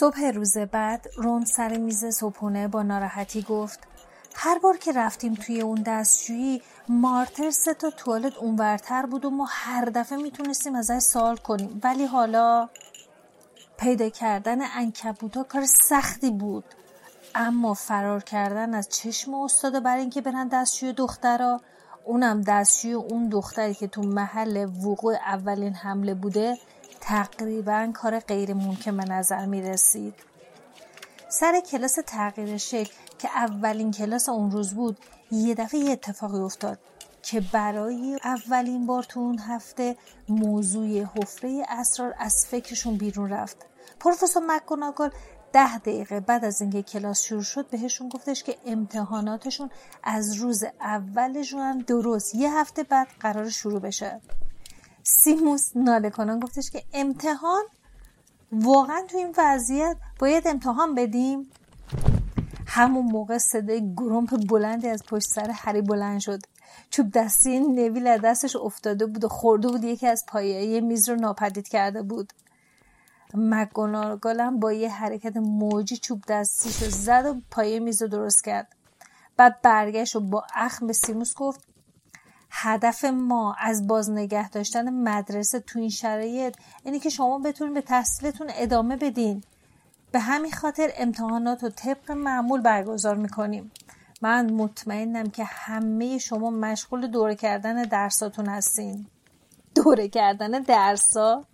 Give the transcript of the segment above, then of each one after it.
صبح روز بعد رون سر میز صبحونه با ناراحتی گفت هر بار که رفتیم توی اون دستشویی مارتر سه تا توالت اونورتر بود و ما هر دفعه می‌تونستیم ازش سوال کنیم. ولی حالا پیدا کردن انکبوتا کار سختی بود. اما فرار کردن از چشم استاده برای اینکه برن دستشوی دخترا اونم دستشوی اون دختری که تو محل وقوع اولین حمله بوده تقریبا کار غیر ممکن به نظر می رسید. سر کلاس تغییر شکل که اولین کلاس اون روز بود یه دفعه یه اتفاقی افتاد که برای اولین بار تو اون هفته موضوع حفره اسرار از فکرشون بیرون رفت پروفسور مکگوناگل ده دقیقه بعد از اینکه کلاس شروع شد بهشون گفتش که امتحاناتشون از روز اولشون هم درست یه هفته بعد قرار شروع بشه سیموس ناله کنان گفتش که امتحان واقعا تو این وضعیت باید امتحان بدیم. همون موقع صدای گرومپ بلندی از پشت سر هری بلند شد. چوب دستی نویل از دستش افتاده بود و خورده بود یکی از پایه میز رو ناپدید کرده بود. مگوناگالم با یه حرکت موجی چوب دستیش رو زد و پایه میز رو درست کرد. بعد برگشت و با اخم به سیموس گفت هدف ما از باز نگه داشتن مدرسه تو این شرایط اینه که شما بتونید به تحصیلتون ادامه بدین. به همین خاطر امتحانات رو طبق معمول برگزار می‌کنیم. من مطمئنم که همه شما مشغول دوره کردن درساتون هستین. دوره کردن درسا؟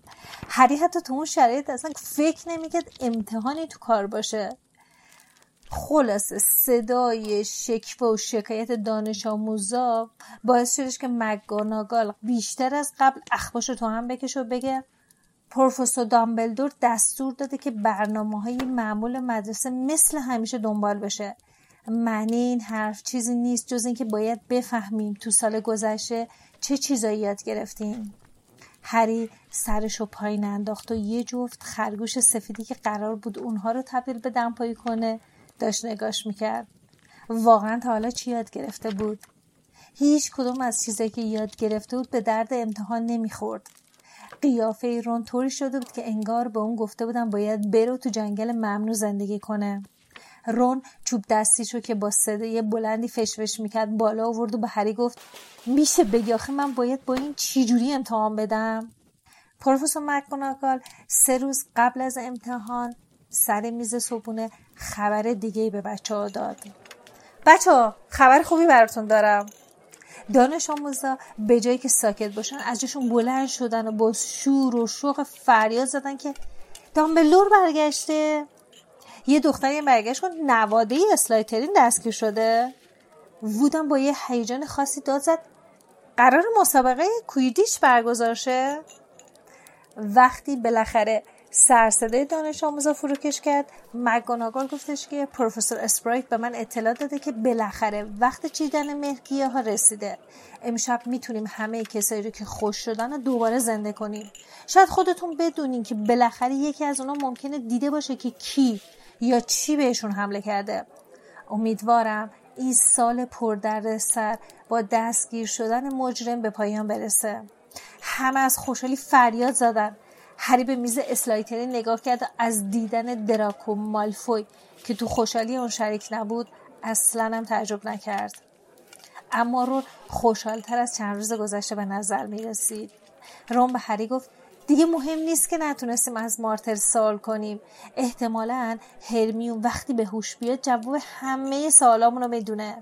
هری حتی تو اون شرایط اصلا فکر نمی‌کرد امتحانی تو کار باشه. خلاصه صدای شکوه و شکایت دانش آموزا باعث شدش که مگاناگال بیشتر از قبل اخباشو تو هم بکش و بگه پروفسور دامبلدور دستور داده که برنامه های معمول مدرسه مثل همیشه دنبال بشه. معنی این حرف چیزی نیست جز اینکه باید بفهمیم تو سال گذشته چه چیزایی یاد گرفتیم. هری سرشو پایین انداخت و یه جفت خرگوش سفیدی که قرار بود اونها رو تبدیل به دمپایی کنه داشت نگاش می‌کرد. واقعا تا حالا چی یاد گرفته بود؟ هیچ کدوم از چیزایی که یاد گرفته بود به درد امتحان نمی‌خورد. قیافه رون طوری شده بود که انگار به اون گفته بودن باید برو تو جنگل ممنوع زندگی کنه. رون چوب دستیشو که با صدای بلندی فشفش می‌کرد بالا آورد و به هری گفت میشه بگی آخه من باید با این چجوری امتحان بدم؟ پروفسور مکگوناگال سه روز قبل از امتحان سر میز صبحونه خبر دیگه به بچه ها داد. بچه ها خبر خوبی براتون دارم. دانش آموزا به جایی که ساکت باشن از جاشون بلند شدن و با شور و شوق فریاد زدن که دامبلور برگشته. یه دختری برگشت کن نواده اسلایترین دستگیر شده. وودم با یه هیجان خاصی داد زد قرار مسابقه کویدیش برگزار شه. وقتی بالاخره سرصدای دانش آموزا فروکش کرد. مگوناگال گفتش که پروفسور اسپرایت به من اطلاع داده که بالاخره وقت چیدن مهرگیه ها رسیده. امشب می‌تونیم همه کسایی رو که خوش شدن رو دوباره زنده کنیم. شاید خودتون بدونین که بالاخره یکی از اونا ممکنه دیده باشه که کی یا چی بهشون حمله کرده. امیدوارم این سال پردرد سر با دستگیر شدن مجرم به پایان برسه. همه از خوشحالی فریاد زدن. هری به میز اسلایتری نگاه کرد از دیدن دراکو مالفوی که تو خوشحالی اون شریک نبود اصلا هم تعجب نکرد. اما رون خوشحالتر از چند روز گذشته به نظر می رسید رون به هری گفت دیگه مهم نیست که نتونستیم از مارتر سوال کنیم. احتمالا هرمیون وقتی به هوش بیاد جواب همه سوالامون رو می‌دونه.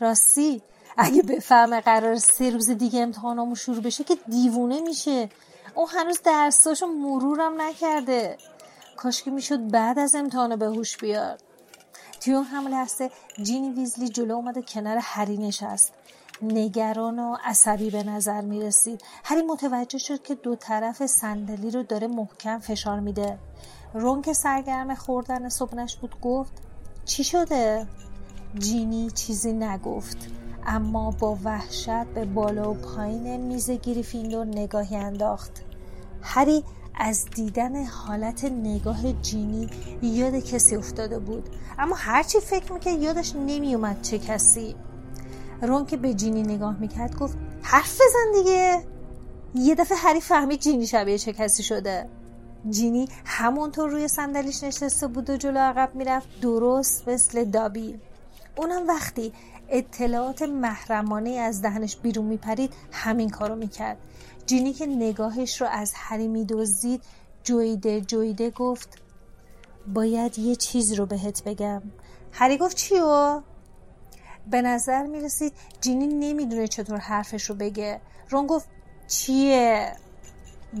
راستی اگه بفهمه قرار سه روز دیگه امتحانامون شروع بشه که دیوونه میشه. اون هنوز درساشو مرورم نکرده. کاش که می‌شد بعد از امتحان به هوش بیاد. توی اون همه لحظه جینی ویزلی جلو اومده کنار هری نشست. نگران و عصبی به نظر می رسید هری متوجه شد که دو طرف صندلی رو داره محکم فشار میده. رون که سرگرم خوردن صبحنش بود گفت چی شده؟ جینی چیزی نگفت. اما با وحشت به بالا و پایین میز گریفیندور نگاهی انداخت. هری از دیدن حالت نگاه جینی یاد کسی افتاده بود. اما هرچی فکر می‌کرد یادش نمیومد چه کسی. رون که به جینی نگاه می‌کرد گفت حرف بزن دیگه. یه دفعه هری فهمید جینی شبیه چه کسی شده. جینی همونطور روی صندلیش نشسته بود و جلو عقب می‌رفت درست مثل دابی. اونم وقتی اطلاعات محرمانه از دهنش بیرون میپرید همین کارو می‌کرد جینی که نگاهش رو از هری میدزدید جویده جویده گفت باید یه چیز رو بهت بگم هری گفت چیو؟ به نظر می‌رسید جینی نمی‌دونه چطور حرفش رو بگه رون گفت چیه؟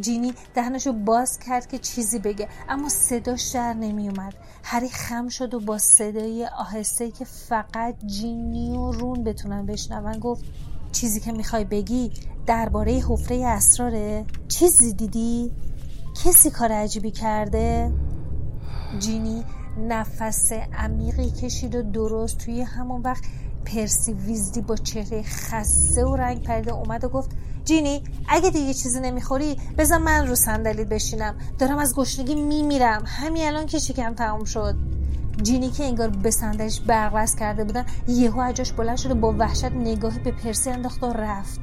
جینی دهنش رو باز کرد که چیزی بگه اما صداش در نمیومد هری خم شد و با صدای آهسته که فقط جینی و رون بتونن بشنون گفت چیزی که می‌خوای بگی درباره حفره اسراره؟ چیزی دیدی؟ کسی کار عجیبی کرده؟ جینی نفس عمیقی کشید و درست توی همون وقت پرسی ویزدی با چهره خسته و رنگ پریده اومد و گفت جینی اگه دیگه چیزی نمی‌خوری بزن من رو صندلیت بشینم. دارم از گشنگی میمیرم. همین الان که شکم تمام شد. جینی که انگار به صندلیش برقص کرده بودن یهو اجاش بلند شد و با وحشت نگاهی به پرسی انداخت و رفت.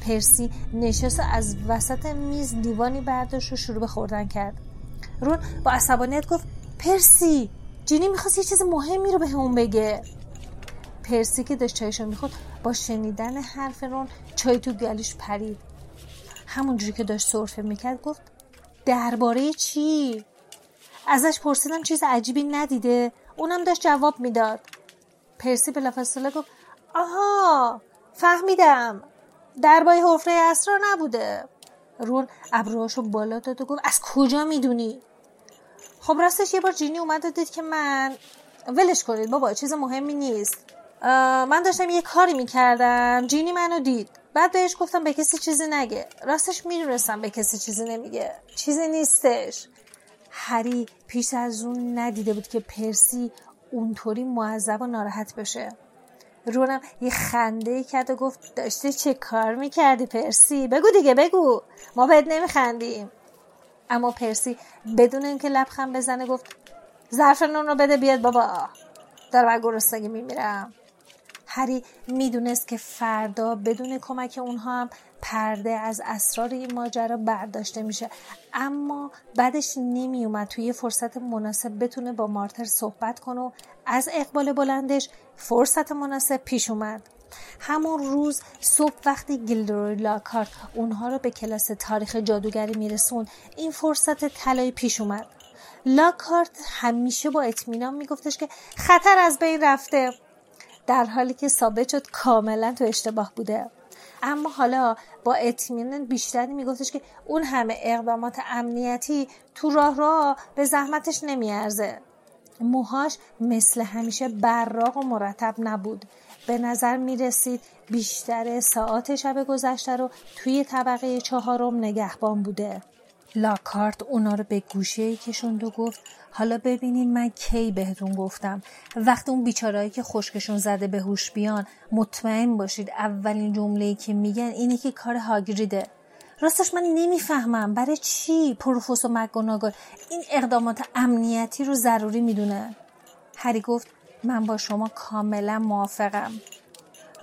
پرسی نشست از وسط میز دیوانی برداشت و شروع به خوردن کرد. رون با عصبانیت گفت پرسی جینی می‌خواست یه چیز مهمی رو به همون بگه. پرسی که داشت چایشو می‌خورد با شنیدن حرف رون چای تو گلوش پرید. همونجوری که داشت سرفه می‌کرد گفت درباره چی؟ ازش پرسیدم چیز عجیبی ندیده؟ اونم داشت جواب می‌داد. پرسی بلافاصله گفت آها فهمیدم. درباره حفره اسرار نبوده. رون ابروهاشو بالا داد و گفت از کجا می‌دونی؟ خب راستش یه بار جینی اومد و دید که من ولش کنید بابا چیز مهمی نیست. من داشتم یه کاری می‌کردم. جینی منو دید. بعد بهش گفتم به کسی چیزی نگه. راستش می‌دونستم به کسی چیزی نمیگه. چیزی نیستش. هری پیش از اون ندیده بود که پرسی اونطوری معذب و ناراحت بشه. رونم یه خنده کرد و گفت داشته چه کار می‌کردی پرسی؟ بگو دیگه بگو. ما بهت نمیخندیم. اما پرسی بدون اینکه لبخند بزنه گفت ظرف نون رو بده بیاد بابا. دارم گرسنگی میمیرم. هری می‌دونست که فردا بدون کمک اونها هم پرده از اسرار این ماجرا برداشته میشه. اما بعدش نمیومد توی فرصت مناسب بتونه با مارتر صحبت کنه و از اقبال بلندش فرصت مناسب پیش اومد. همون روز صبح وقتی گیلدروی لاکارت اونها رو به کلاس تاریخ جادوگری میرسون این فرصت طلایی پیش اومد. لاکارت همیشه با اطمینان میگفتش که خطر از بین رفته. در حالی که ثابت شد کاملا تو اشتباه بوده. اما حالا با اطمینان بیشتری میگفتش که اون همه اقدامات امنیتی تو راه راه به زحمتش نمیارزه. موهاش مثل همیشه براق و مرتب نبود. به نظر می رسید بیشتر ساعت شب گذشته رو توی طبقه چهارم نگهبان بوده. لاکارت اونا رو به گوشه کشوند و گفت حالا ببینین من کی بهتون گفتم. وقتی اون بیچارهایی که خشکشون زده به هوش بیان مطمئن باشید اولین جمله‌ای که میگن اینه که کار هاگریده. راستش من نمی‌فهمم برای چی پروفسور مگوناگل این اقدامات امنیتی رو ضروری می‌دونه. هری گفت من با شما کاملا موافقم.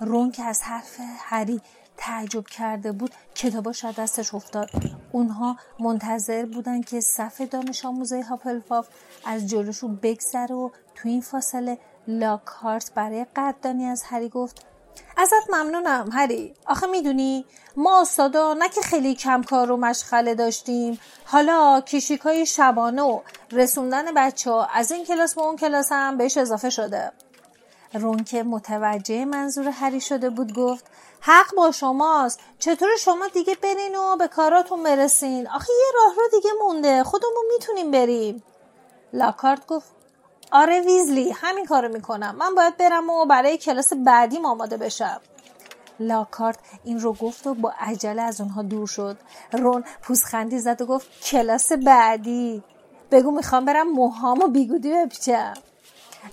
رون که از حرف هری تعجب کرده بود. کتاباش از دستش افتاد. اونها منتظر بودن که صف دانش آموزه هاپلفاف از جلوشون بگذره و تو این فاصله لاکارت برای قدردانی از هری گفت ازت ممنونم هری. آخه می‌دونی ما استادا نه که خیلی کم کار و مشغله داشتیم. حالا کشیک های شبانه و رسوندن بچه ها از این کلاس به اون کلاس هم بهش اضافه شده. رون که متوجه منظور هری شده بود گفت حق با شماست. چطور شما دیگه برین و به کاراتون برسین؟ آخه یه راه رو دیگه مونده. خودمون می‌تونیم بریم. لاکارت گفت آره ویزلی همین کارو می‌کنم. من باید برم و برای کلاس بعدی آماده بشم. لاکارت این رو گفت و با عجله از اونها دور شد. رون پوزخندی زد و گفت کلاس بعدی. بگو می‌خوام برم موهام و بیگودی بپیچم.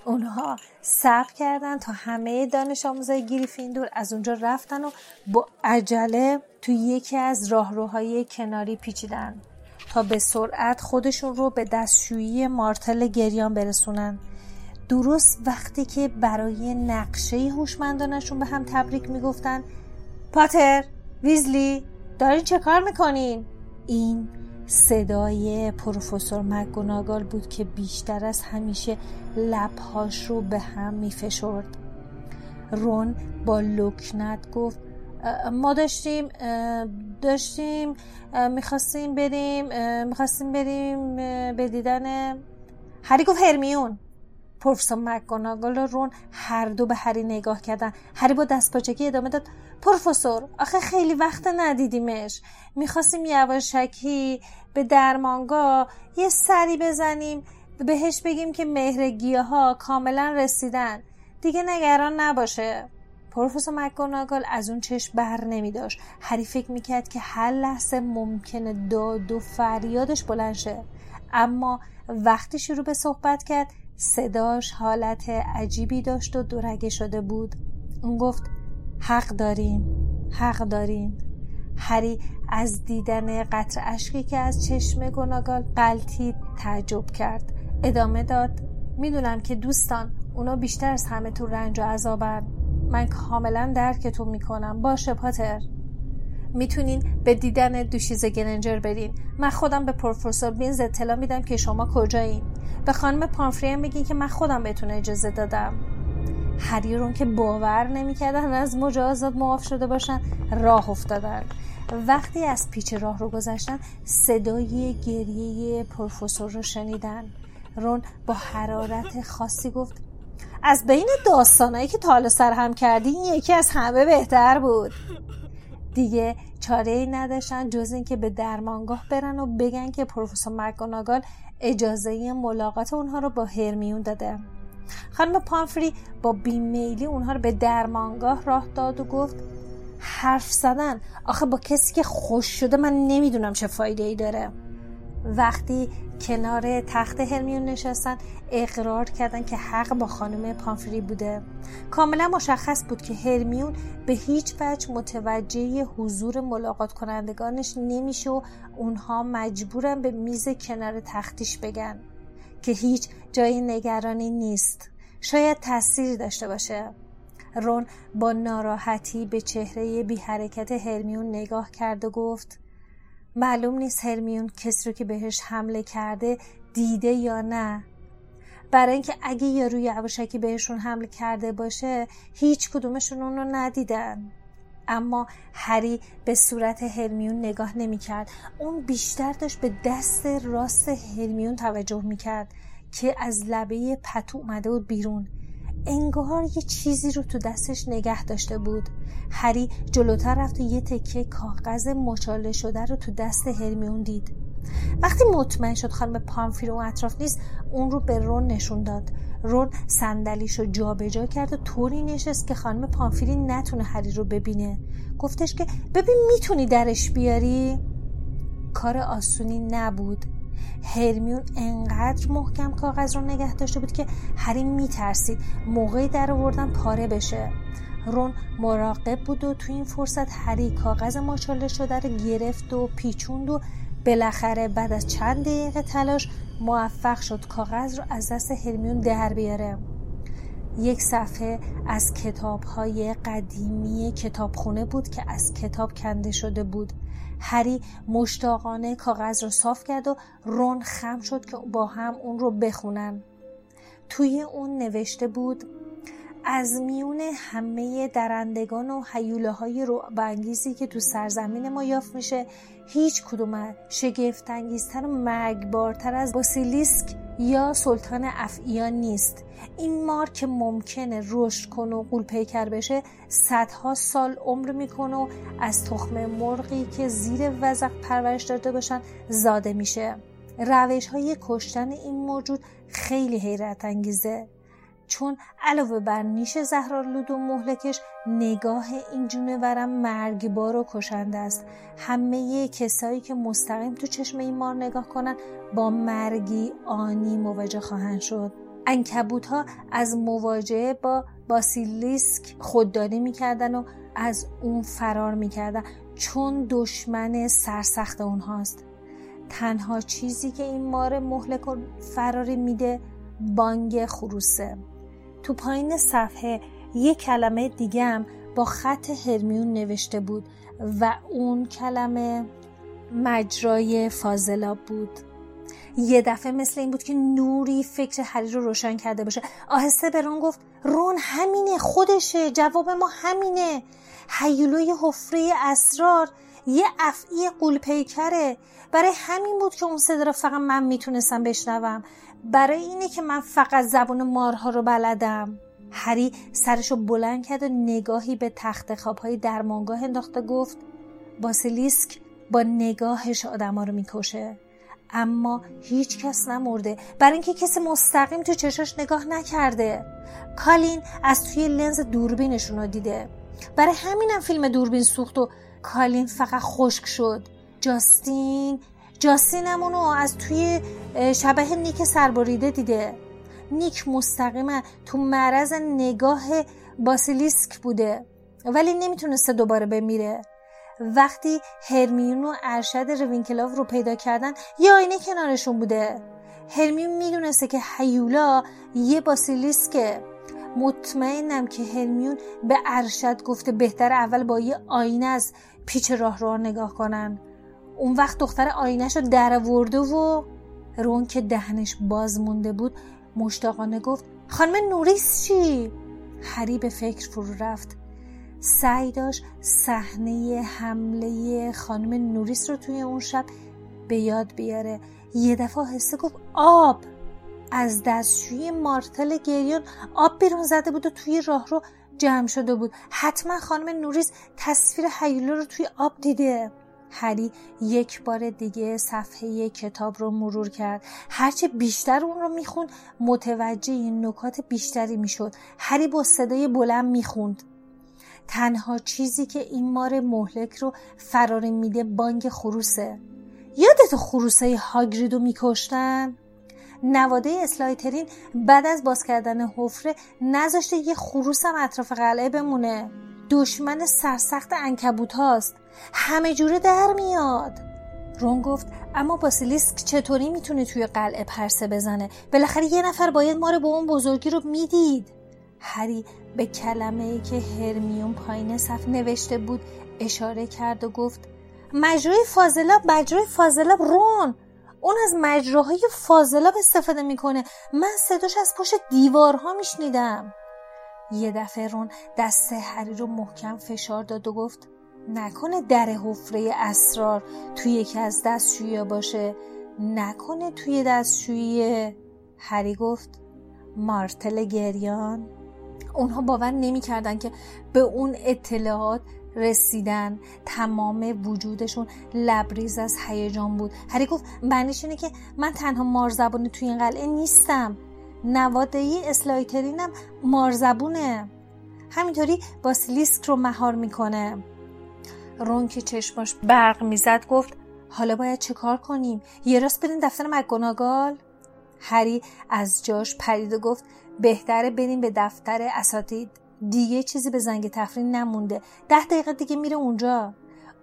اونها صبر کردن تا همه دانش آموزای گریفیندور از اونجا رفتن و با عجله تو یکی از راهروهای کناری پیچیدن تا به سرعت خودشون رو به دستشویی مارتل گریان برسونن درست وقتی که برای نقشه هوشمندانشون به هم تبریک می‌گفتن پاتر ویزلی دارین چه کار می‌کنین؟ این صدای پروفسور مگوناگال بود که بیشتر از همیشه لبهاش رو به هم میفشرد. رون با لکنت گفت ما داشتیم داشتیم می‌خواستیم بریم می‌خواستیم بریم به دیدن هری گفت هرمیون. پروفسور مکگوناگل و رون هر دو به هری نگاه کردن. هری با دست پاچگی ادامه داد پروفسور آخه خیلی وقت ندیدیمش. می‌خواستیم یواشکی به درمانگاه یه سری بزنیم بهش بگیم که مهرگیه ها کاملا رسیدن. دیگه نگران نباشه. پروفسور مکگوناگل از اون چشم بر نمی داشت هری فکر می‌کرد که هر لحظه ممکنه داد و فریادش بلند شه. اما وقتی شروع به صحبت کرد صداش حالت عجیبی داشت و دورگه شده بود. اون گفت حق دارین حق دارین هری از دیدن قطر اشکی که از چشم گناگال قلتید تعجب کرد. ادامه داد می‌دونم که دوستان اونا بیشتر از همه تو رنج و عذابن. من کاملا درکتون می‌کنم. باشه پاتر. می‌تونین به دیدن دوشیز گرنجر برین. من خودم به پروفسور بینز اطلاع میدم که شما کجایین به خانم پانفری میگین که من خودم بهتون اجازه دادم. هریرون که باور نمی‌کردن از مجازات معاف شده باشن راه افتادن. وقتی از پیچ راه رو گذشتن صدای گریه پروفسور رو شنیدن رون با حرارت خاصی گفت از بین داستانهایی که تال سر هم کردی یکی از همه بهتر بود. دیگه چاره ای نداشتن جز اینکه به درمانگاه برن و بگن که پروفسور مکگوناگال اجازه ملاقات اونها رو با هرمیون داده. خانم پانفری با بیمیلی اونها رو به درمانگاه راه داد و گفت حرف زدن. آخه با کسی که خوش شده من نمی‌دونم چه فایده ای داره. وقتی کنار تخت هرمیون نشستن اقرار کردن که حق با خانم پانفری بوده. کاملا مشخص بود که هرمیون به هیچ وجه متوجه حضور ملاقات کنندگانش نمیشه و اونها مجبورن به میز کنار تختیش بگن. که هیچ جای نگرانی نیست. شاید تاثیری داشته باشه. رون با ناراحتی به چهره بی حرکت هرمیون نگاه کرد و گفت معلوم نیست هرمیون کسی رو که بهش حمله کرده دیده یا نه. برای اینکه اگه یارو یواشکی بهشون حمله کرده باشه هیچ کدومشون اون رو ندیدن. اما هری به صورت هرمیون نگاه نمی‌کرد اون بیشتر داشت به دست راست هرمیون توجه می‌کرد که از لبه پتو اومده بود بیرون. انگار یه چیزی رو تو دستش نگه داشته بود. هری جلوتر رفت و یه تکه کاغذ مچاله شده رو تو دست هرمیون دید. وقتی مطمئن شد خانم پامفیر اون اطراف نیست اون رو به رون نشون داد. رون صندلیش رو جابجا کرد و طوری نشست که خانم پامفیری نتونه هری رو ببینه. گفتش که ببین می‌تونی درش بیاری؟ کار آسونی نبود. هرمیون انقدر محکم کاغذ رو نگه داشته بود که هری میترسید موقعی در آوردن پاره بشه. رون مراقب بود و تو این فرصت هری کاغذ ماچاله شده رو گرفت و پیچوند و بالاخره بعد از چند دقیقه تلاش موفق شد کاغذ رو از دست هرمیون در بیاره. یک صفحه از کتاب های قدیمی کتابخونه بود که از کتاب کنده شده بود. هری مشتاقانه کاغذ رو صاف کرد و رون خم شد که با هم اون رو بخونن. توی اون نوشته بود از میون همه درندگان و حیوله های رو انگیزی که تو سرزمین ما یافت میشه هیچ کدوم شگفت انگیزتر و مرگبارتر از باسیلیسک یا سلطان افعیان نیست. این مار که ممکنه رشد کنه و قول پیکر بشه صدها سال عمر می‌کنه و از تخم مرغی که زیر وزق پرورش داده باشن زاده میشه. روش های کشتن این موجود خیلی حیرت انگیزه چون علاوه بر نیش زهرالود و مهلکش نگاه این جونورم مرگبار و کشنده است. همه کسایی که مستقیم تو چشم این مار نگاه کنن با مرگی آنی مواجه خواهند شد. انکبوت ها از مواجهه با باسیلیسک خودداری می‌کردن و از اون فرار می‌کردن چون دشمن سرسخت اونهاست. تنها چیزی که این مار مهلک و فراری میده بانگ خروسه. تو پایین صفحه یک کلمه دیگه هم با خط هرمیون نوشته بود و اون کلمه مجرای فاضلاب بود. یه دفعه مثل این بود که نوری فکر هری رو روشن کرده باشه. آهسته به گفت رون همینه خودشه جواب ما همینه. حیولوی حفره اسرار یه افعی قولپیکره. برای همین بود که اون صدا رو فقط من می‌تونستم بشنوم. برای اینه که من فقط زبون مارها رو بلدم. هری سرشو بلند کرد و نگاهی به تخت خوابهای درمانگاه انداخته گفت باسیلیسک با نگاهش آدما رو می‌کشه. اما هیچ کس نمرده. برای اینکه کسی مستقیم تو چشاش نگاه نکرده. کالین از توی لنز دوربینشون رو دیده. برای همینم فیلم دوربین سوخت و کالین فقط خشک شد. جاستین جاستین همونو از توی شبه نیک سربریده دیده. نیک مستقیما تو معرض نگاه باسیلیسک بوده. ولی نمی‌تونسته دوباره بمیره. وقتی هرمیون و ارشد روینکلاو رو پیدا کردن یه آینه کنارشون بوده. هرمیون می‌دونسته که هیولا یه باسیلیسکه. مطمئنم که هرمیون به ارشد گفته بهتر اول با یه آینه از پیچ راه رو نگاه کنن. اون وقت دختر آینش رو در و رون که دهنش باز مونده بود مشتاقانه گفت خانم نوریس چی؟ هری به فکر فرو رفت. سعی داشت صحنه حمله خانم نوریس رو توی اون شب به یاد بیاره. یه دفعه حسه گفت آب! از دستشوی مارتل گریون آب بیرون زده بود و توی راه رو جمع شده بود. حتما خانم نوریس تصویر حیوله رو توی آب دیده. هری یک بار دیگه صفحه کتاب رو مرور کرد. هرچه بیشتر اون رو می‌خوند متوجه این نکات بیشتری می‌شد. هری با صدای بلند می‌خوند. تنها چیزی که این مار مهلک رو فراری میده بانگ خروسه. یادت خروسه هاگریدو میکشتن؟ نواده اسلایترین بعد از باز کردن حفره نذاشته یه خروس هم اطراف قلعه بمونه. دشمن سرسخت انکبوت هاست. همه جوره در میاد. رون گفت اما باسیلیسک چطوری می‌تونه توی قلعه پرسه بزنه؟ بالاخره یه نفر باید ما رو به اون بزرگی رو می‌دید. هری به کلمه ای که هرمیون پایین صف نوشته بود اشاره کرد و گفت مجروی فاضلاب مجروی فاضلاب رون! اون از مجراهای فاضلاب استفاده می‌کنه. من صداش از پشت دیوارها میشنیدم. یه دفعه رون دست هری رو محکم فشار داد و گفت نکنه در حفره اسرار توی یکی از دستشویی باشه. نکنه توی دستشویی. هری گفت مارتل گریان. اونها باور نمی‌کردن که به اون اطلاعات رسیدن. تمام وجودشون لبریز از هیجان بود. هری گفت معنیش اینه که من تنها مارزبانی توی این قلعه نیستم. نواده اسلایترینم مارزبونه. همینطوری باسیلیسک رو مهار می‌کنه. رون که چشماش برق می‌زد گفت حالا باید چه کار کنیم؟ یه راست بریم دفتر مکگوناگال. هری از جاش پرید و گفت بهتره بریم به دفتر اساتید. دیگه چیزی به زنگ تفریح نمونده. ده دقیقه دیگه میره اونجا.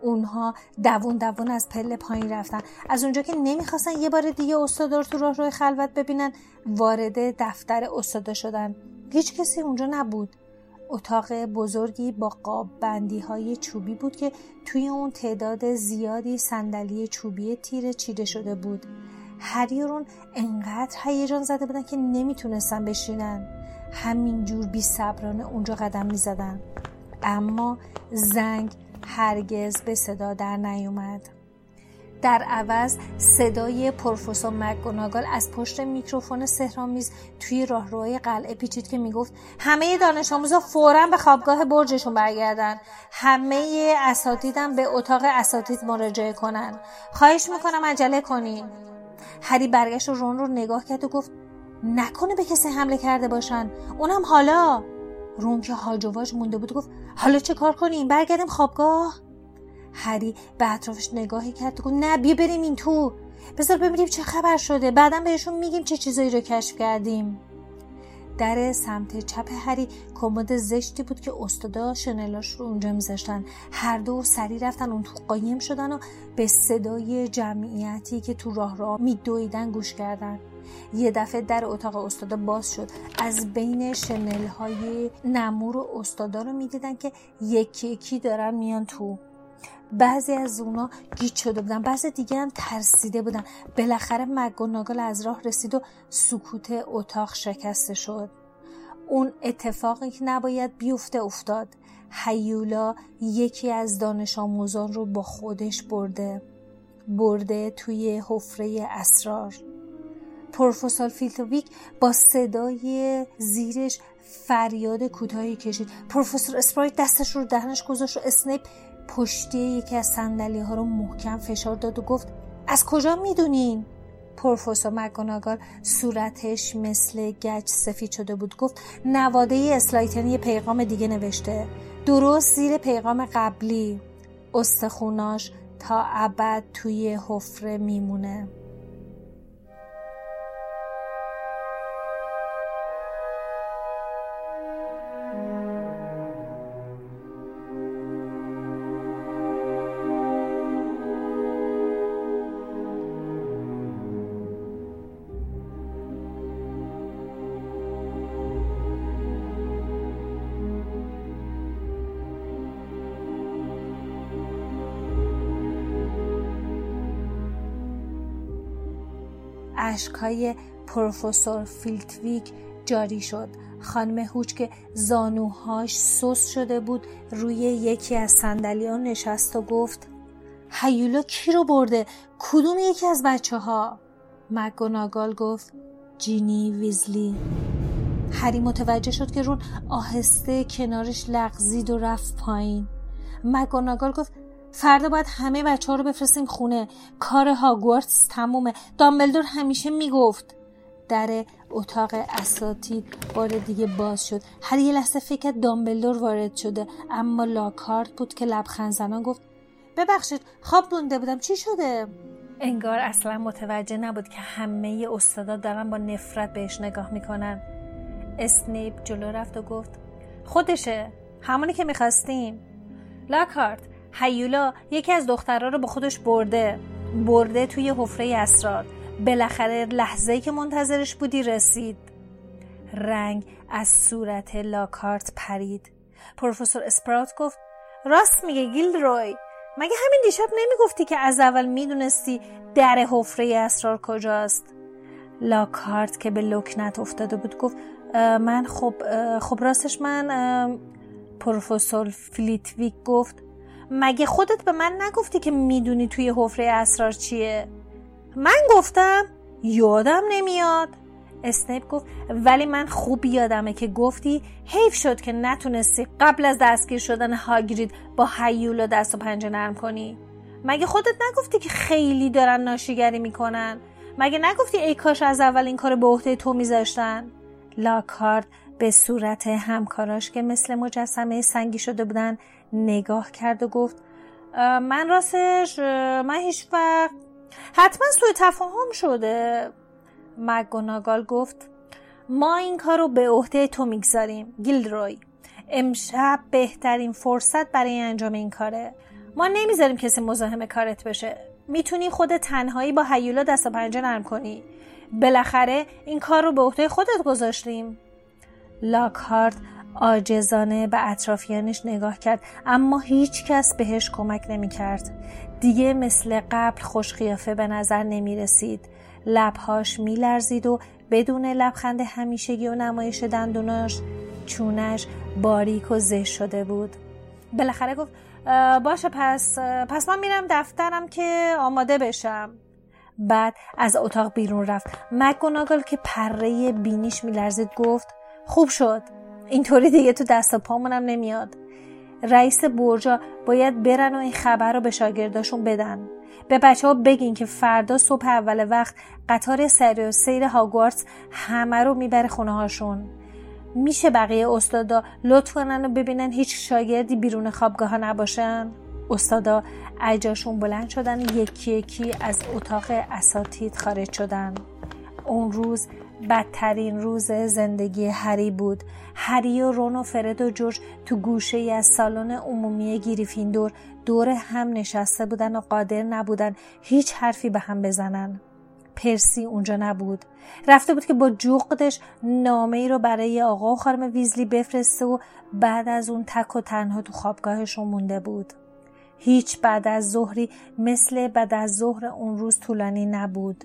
اونها دوون دوون از پله پایین رفتن. از اونجا که نمی‌خواستن یه بار دیگه استادا رو تو راه روی خلوت ببینن وارد دفتر استادا شدن. هیچ کسی اونجا نبود. اتاق بزرگی با قاب بندی های چوبی بود که توی اون تعداد زیادی صندلی چوبی تیره چیده شده بود. هری رون انقدر هیجان زده بودن که نمی‌تونستن بشینن. همینجور بی صبرانه اونجا قدم می‌زدن. اما زنگ هرگز به صدا در نیومد. در عوض صدای پروفسور مکگوناگال از پشت میکروفون سهرامیز توی راهروهای قلعه پیچید که می‌گفت همه دانش آموزا فورا به خوابگاه برجشون برگردن. همه اساتیدم به اتاق اساتید مراجعه کنن. خواهش می‌کنم عجله کنین. هری برگشت و رون رو نگاه کرد و گفت نکنه به کسی حمله کرده باشن. اونم حالا. رون که هاج مونده بود گفت حالا چه کار کنیم؟ برگردیم خوابگاه. هری به اطرافش نگاهی کرد و گفت نه بیا بریم این تو. بذار ببینیم چه خبر شده. بعدا بهشون میگیم چه چیزایی رو کشف کردیم. در سمت چپ هری کمد زشتی بود که استادا شنلاش رو اونجا میذاشتن. هر دو سری رفتن اون تو قایم شدن و به صدای جمعیتی که تو راه راه میدویدن گوش کردن. یه دفعه در اتاق استادا باز شد. از بین شنل های نمور و استادا رو می‌دیدن که یکی یکی دارن میان تو. بعضی از اونا گیت شده بودن بعضی دیگه هم ترسیده بودن. بالاخره مگوناگل از راه رسید و سکوت اتاق شکسته شد. اون اتفاقی که نباید بیفته افتاد. هیولا یکی از دانش آموزان رو با خودش برده. برده توی حفره اسرار. پروفسور فیلتویک با صدای زیرش فریاد کوتاهی کشید. پروفسور اسپراوت دستش رو دهنش گذاشت و اسنیپ پشتی یکی از صندلی ها رو محکم فشار داد و گفت از کجا می‌دونین؟ پروفسور مگوناگال صورتش مثل گچ سفید شده بود. گفت نواده اسلیترین یه پیغام دیگه نوشته. درست زیر پیغام قبلی. استخوناش تا ابد توی حفره میمونه. اشکهای پروفسور فیلتویک جاری شد. خانم هوچ که زانوهاش سوس شده بود روی یکی از صندلیان نشست و گفت هیولا کی رو برده؟ کدوم یکی از بچه ها مگوناگال گفت جینی ویزلی. هری متوجه شد که رون آهسته کنارش لغزید و رفت پایین. مگوناگال گفت فردا باید همه بچه ها رو بفرستیم خونه. کار هاگوارتس تمومه. دامبلدور همیشه می‌گفت. در اتاق اساتید بار دیگه باز شد. هر یه لحظه فکر دامبلدور وارد شده. اما لاکارت بود که لبخند زنان گفت ببخشید خواب بونده بودم. چی شده؟ انگار اصلا متوجه نبود که همه استادا دارن با نفرت بهش نگاه می‌کنن. اسنیپ جلو رفت و گفت خودشه همونی که می‌خواستیم. لاکارت هیولا یکی از دخترها رو با خودش برده برده توی حفره اسرار. بالاخره لحظه‌ای که منتظرش بودی رسید. رنگ از صورت لاکارت پرید. پروفسور اسپراوت گفت راست میگه گیلدروی مگه همین دیشب نمی‌گفتی که از اول می‌دونستی در حفره اسرار کجاست؟ لاکارت که به لکنت افتاده بود گفت من خب خب راستش من پروفسور فلیتویک گفت مگه خودت به من نگفتی که می‌دونی توی حفره اسرار چیه؟ من گفتم یادم نمیاد. اسنیپ گفت ولی من خوب یادمه که گفتی حیف شد که نتونستی قبل از دستگیر شدن هاگرید با هیولا دست و پنجه نرم کنی. مگه خودت نگفتی که خیلی دارن ناشیگری می‌کنن؟ مگه نگفتی ای کاش از اول این کار به عهده تو میذاشتن؟ لاکارد به صورت همکاراش که مثل مجسمه سنگی شده بودن نگاه کرد و گفت من راستش من هیچ وقت حتما سوی تفاهم شده. مگوناگال گفت ما این کار رو به عهده تو می‌گذاریم گیلدروی امشب بهترین فرصت برای انجام این کاره. ما نمی‌ذاریم کسی مزاحم کارت بشه. می‌تونی خود تنهایی با هیولا دست و پنجه نرم کنی. بالاخره این کار رو به عهده خودت گذاشتیم. لاکهارت آجزانه به اطرافیانش نگاه کرد اما هیچ کس بهش کمک نمی کرد. دیگه مثل قبل خوشخیافه به نظر نمی رسید. لبهاش می لرزید و بدون لبخند همیشگی و نمایش دندوناش چونش باریک و زشت شده بود. بالاخره گفت باشه پس پس من میرم دفترم که آماده بشم بعد از اتاق بیرون رفت مکگوناگل که پره بینیش میلرزید گفت خوب شد اینطوری دیگه تو دست و پامونم نمیاد. رئیس برجا باید برن و این خبر رو به شاگرداشون بدن. به بچه ها بگین که فردا صبح اول وقت قطار سری و سیر هاگوارتس همه رو می‌بره خونه هاشون. میشه بقیه استادا لطف کنن و ببینن هیچ شاگردی بیرون خوابگاه نباشن؟ استادا اجاشون بلند شدن یکی یکی از اتاق اساتید خارج شدن. اون روز بدترین روز زندگی هری بود. هری و رون و فرد و جورج تو گوشه ای از سالن عمومی گریفیندور دور هم نشسته بودن و قادر نبودن هیچ حرفی به هم بزنن. پرسی اونجا نبود. رفته بود که با جغدش نامه ای رو برای آقا و خانم ویزلی بفرسته و بعد از اون تک و تنها تو خوابگاهشون مونده بود. هیچ بعد از ظهری مثل بعد از ظهر اون روز طولانی نبود.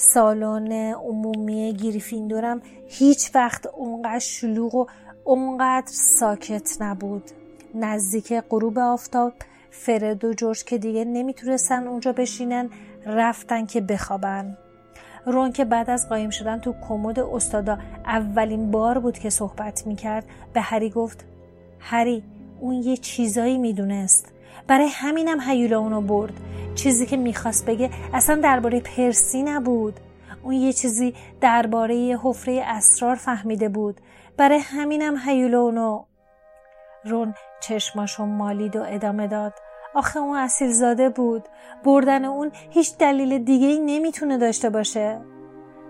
سالن عمومی گریفیندورم هیچ وقت اونقدر شلوغ و اونقدر ساکت نبود. نزدیک غروب آفتاب فرد و جورج که دیگه نمی‌تونستن اونجا بشینن رفتن که بخوابن. رون که بعد از قایم شدن تو کمد استادا اولین بار بود که صحبت می‌کرد به هری گفت هری اون یه چیزایی می‌دونست. برای همینم هیولا اونو برد. چیزی که می‌خواست بگه اصلا درباره پرسی نبود. اون یه چیزی درباره حفره اسرار فهمیده بود. برای همینم هیولا اونو رون چشماشو مالید و ادامه داد. آخه اون اصیل زاده بود. بردن اون هیچ دلیل دیگه ای نمی‌تونه داشته باشه.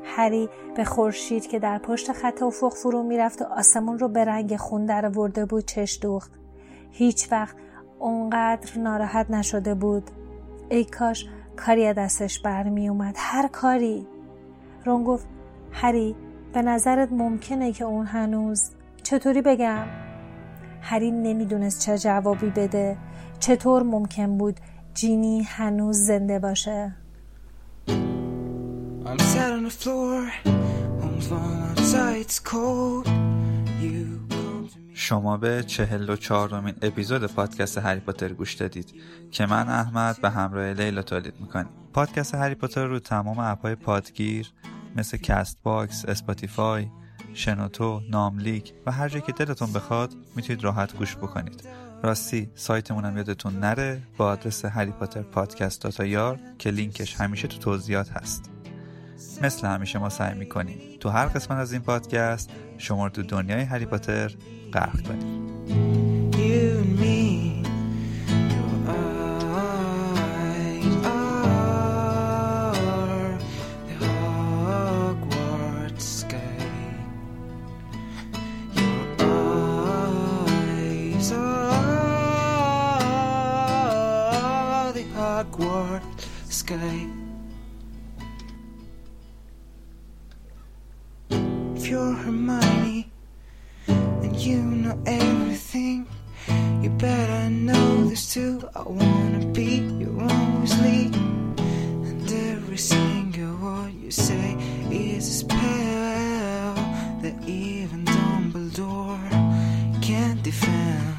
هری به خورشید که در پشت خط افق فرو می‌رفت و آسمون رو به رنگ خون در ورده بود چش دوخت. هیچ وقت اونقدر ناراحت نشده بود. ای کاش کاری دستش برمی اومد. هر کاری. رون گفت هری به نظرت ممکنه که اون هنوز چطوری بگم؟ هری نمی‌دونست چه جوابی بده. چطور ممکن بود جینی هنوز زنده باشه؟ شما به چهل و چهارمین اپیزود پادکست هری پاتر گوش دادید که من احمد به همراه لیلا تولید می‌کنیم. پادکست هری پاتر رو تمام app های پادگیر مثل کست باکس، اسپاتیفای، شنوتو، ناملیک و هر جایی که دلتون بخواد می‌تونید راحت گوش بکنید. راستی سایتمون هم یادتون نره با آدرس هری پاتر پادکست dot ir که لینکش همیشه تو توضیحات هست. مثل همیشه ما سعی می‌کنیم تو هر قسمت از این پادکست شما رو تو دنیای هری پاتر Carta.